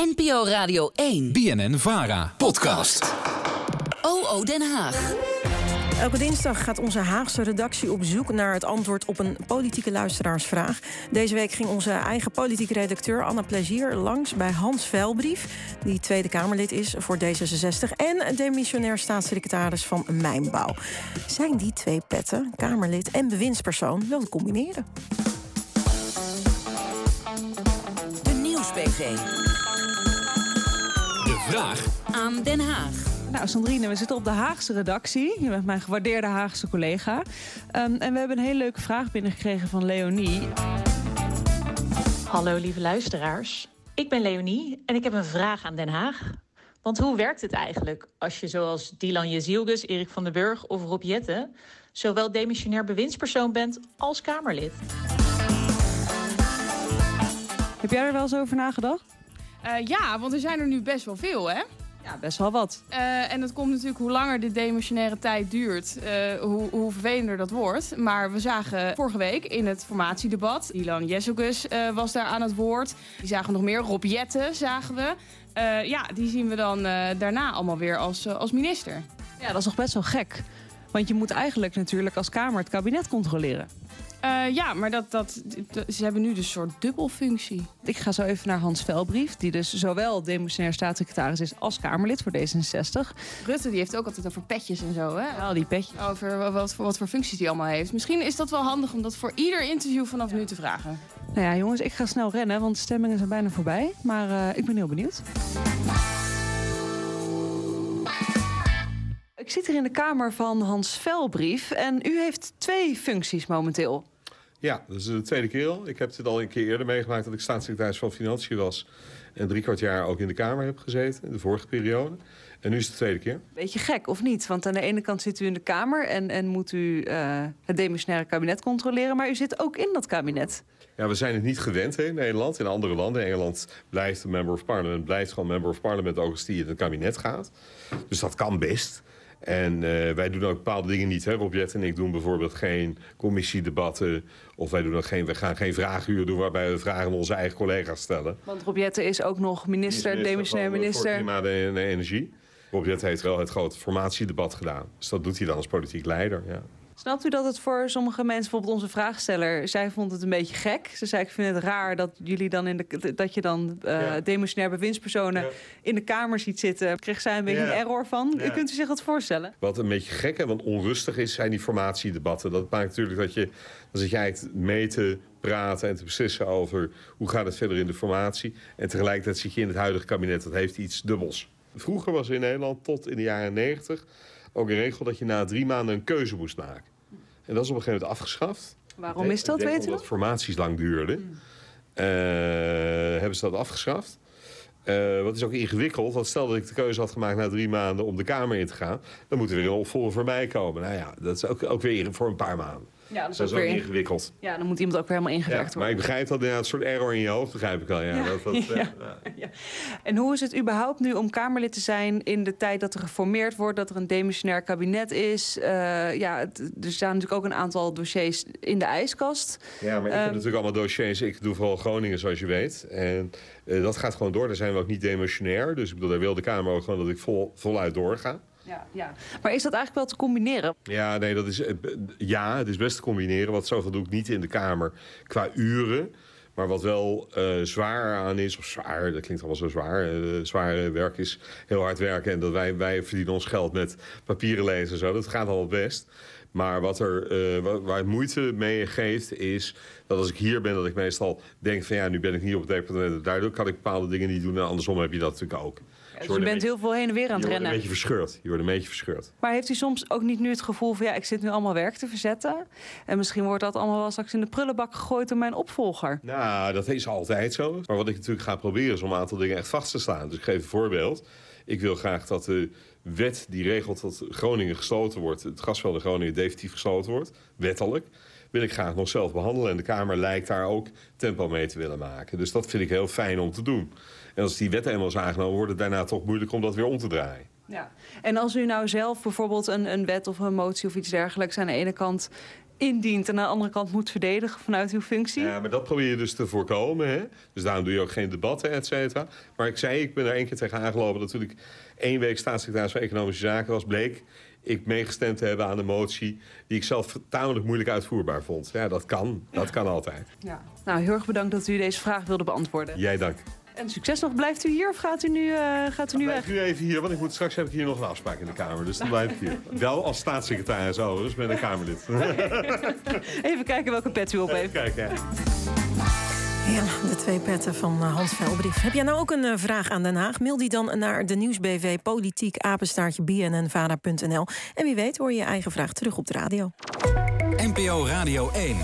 NPO Radio 1. BNN Vara. Podcast. OO Den Haag. Elke dinsdag gaat onze Haagse redactie op zoek naar het antwoord op een politieke luisteraarsvraag. Deze week ging onze eigen politieke redacteur Anna Plezier langs bij Hans Velbrief, die Tweede Kamerlid is voor D66 en demissionair staatssecretaris van Mijnbouw. Zijn die twee petten, Kamerlid en bewindspersoon, wel te combineren? De Nieuws-PV. Vraag Aan Den Haag. Nou, Sandrine, we zitten op de Haagse redactie. Je bent mijn gewaardeerde Haagse collega. Ehm, en we hebben een hele leuke vraag binnengekregen van Leonie. Hallo lieve luisteraars. Ik ben Leonie en ik heb een vraag aan Den Haag. Want hoe werkt het eigenlijk als je zoals Dylan Jezielgus, Erik van den Burg of Rob Jette... zowel demissionair bewindspersoon bent als Kamerlid? Heb jij er wel eens over nagedacht? Eh, ja, want er zijn er nu best wel veel, hè? Ja, best wel wat. Eh, en dat komt natuurlijk hoe langer de demissionaire tijd duurt, eh, hoe, hoe vervelender dat wordt. Maar we zagen vorige week in het formatiedebat, Ilan Jesugus uh, was daar aan het woord. Die zagen nog meer, Rob Jette zagen we. ja, die zien we dan daarna allemaal weer als, als minister. Ja, dat is nog best wel gek. Want je moet eigenlijk natuurlijk als Kamer het kabinet controleren. Uh, ja, maar dat, dat, ze hebben nu dus een soort dubbelfunctie. Ik ga zo even naar Hans Velbrief, die dus zowel demissionair staatssecretaris is als Kamerlid voor D66. Rutte die heeft ook altijd over petjes en zo, hè? Al die petjes. Over wat, wat voor functies hij allemaal heeft. Misschien is dat wel handig om dat voor ieder interview vanaf nu te vragen. Nou ja, jongens, ik ga snel rennen, want de stemmingen zijn bijna voorbij. Maar uh, ik ben heel benieuwd. Ik zit hier in de kamer van Hans Velbrief en u heeft twee functies momenteel. Ja, dat is de tweede keer al. Ik heb dit al een keer eerder meegemaakt dat ik staatssecretaris van Financiën was. En drie kwart jaar ook in de Kamer heb gezeten, in de vorige periode. En nu is het de tweede keer. Beetje gek, of niet? Want aan de ene kant zit u in de Kamer en, en moet u uh, het demissionaire kabinet controleren. Maar u zit ook in dat kabinet. Ja, we zijn het niet gewend hè, in Nederland. In andere landen, Engeland blijft een member of parliament, blijft gewoon member of parliament ook als die in het kabinet gaat. Dus dat kan best. En uh, wij doen ook bepaalde dingen niet. Hè. Rob Jet en ik doen bijvoorbeeld geen commissiedebatten. Of wij, doen ook geen, we gaan geen vragenuur doen waarbij we vragen aan onze eigen collega's stellen. Want Rob Jette is ook nog minister, minister demissionair minister. Voor klimaat en energie. Rob Jette heeft wel het grote formatiedebat gedaan. Dus dat doet hij dan als politiek leider, ja. Snapt u dat het voor sommige mensen, bijvoorbeeld onze vraagsteller, zij vond het een beetje gek. Ze zei: Ik vind het raar dat jullie dan in de dat je dan uh, ja. demissionair bewindspersonen ja. in de Kamer ziet zitten. Kreeg zij een beetje ja. een error van? Kunt u zich dat voorstellen? Wat een beetje gek en wat onrustig is, zijn die formatiedebatten. Dat maakt natuurlijk dat je, dan zit je eigenlijk mee te praten en te beslissen over hoe gaat het verder in de formatie. En tegelijkertijd zit je in het huidige kabinet. Dat heeft iets dubbels. Vroeger was in Nederland tot in de jaren negentig ook een regel dat je na drie maanden een keuze moest maken. En dat is op een gegeven moment afgeschaft. Waarom is dat, weten we? Omdat formaties lang duurden. Hmm. Uh, hebben ze dat afgeschaft. Uh, wat is ook ingewikkeld, want stel dat ik de keuze had gemaakt na drie maanden om de Kamer in te gaan, dan moet er weer een opvolger voor mij komen. Nou ja, dat is ook, ook weer voor een paar maanden. Ja, dat is, ook, weer ingewikkeld. Ja, dan moet iemand ook weer helemaal ingewerkt ja, worden. Maar ik begrijp dat inderdaad een soort error in je hoofd, begrijp ik al. Ja. Dat, dat, ja. ja. En hoe is het überhaupt nu om Kamerlid te zijn in de tijd dat er geformeerd wordt, dat er een demissionair kabinet is? Uh, ja, het, er staan natuurlijk ook een aantal dossiers in de ijskast. Ja, maar ik um, heb natuurlijk allemaal dossiers. Ik doe vooral Groningen, zoals je weet. En uh, dat gaat gewoon door. Daar zijn we ook niet demissionair. Dus ik bedoel, daar wil de Kamer ook gewoon dat ik vol, voluit doorga. Ja, ja. Maar is dat eigenlijk wel te combineren? Ja, nee, dat is, ja, het is best te combineren. Want zoveel doe ik niet in de Kamer qua uren. Maar wat wel uh, zwaar aan is, of zwaar, dat klinkt allemaal zo zwaar. Uh, zwaar werk is heel hard werken. En dat wij, wij verdienen ons geld met papieren lezen en zo. Dat gaat al best. Maar wat er, uh, waar het moeite mee geeft, is dat als ik hier ben, dat ik meestal denk van ja, nu ben ik niet op het departement. Daardoor kan ik bepaalde dingen niet doen. En andersom heb je dat natuurlijk ook. Ja, dus je bent heel veel heen en weer aan het rennen. Je wordt een beetje verscheurd. Je wordt een beetje verscheurd. Maar heeft u soms ook niet nu het gevoel van ja, ik zit nu allemaal werk te verzetten. En misschien wordt dat allemaal wel straks in de prullenbak gegooid door mijn opvolger. Nou, dat is altijd zo. Maar wat ik natuurlijk ga proberen is om een aantal dingen echt vast te staan. Dus ik geef een voorbeeld. Ik wil graag dat de wet die regelt dat Groningen gesloten wordt, het gasveld in Groningen definitief gesloten wordt, wettelijk, wil ik graag nog zelf behandelen. En de Kamer lijkt daar ook tempo mee te willen maken. Dus dat vind ik heel fijn om te doen. En als die wet eenmaal is aangenomen, wordt het daarna toch moeilijk om dat weer om te draaien. Ja. En als u nou zelf bijvoorbeeld een, een wet of een motie of iets dergelijks aan de ene kant indient en aan de andere kant moet verdedigen vanuit uw functie. Ja, maar dat probeer je dus te voorkomen. Hè? Dus daarom doe je ook geen debatten, et cetera. Maar ik zei, ik ben er één keer tegen aangelopen... dat toen ik één week staatssecretaris van Economische Zaken was... bleek ik meegestemd te hebben aan een motie... die ik zelf tamelijk moeilijk uitvoerbaar vond. Ja, dat kan. Dat kan altijd. Ja. Nou, heel erg bedankt dat u deze vraag wilde beantwoorden. Jij dank. En succes nog. Blijft u hier of gaat u nu, uh, gaat u nu Blijf u even hier, want ik moet, straks heb ik hier nog een afspraak in de Kamer. Dus dan blijf ik hier. Wel als staatssecretaris overigens, ben een Kamerlid. even kijken welke pet u op heeft. Even kijken, ja, de twee petten van eh, Hans Velbrief. Heb jij nou ook een uh, vraag aan Den Haag? Mail die dan naar de Nieuwsbv politiek apenstaartje bnnvara.nl. En wie weet hoor je je eigen vraag terug op de radio. NPO Radio 1.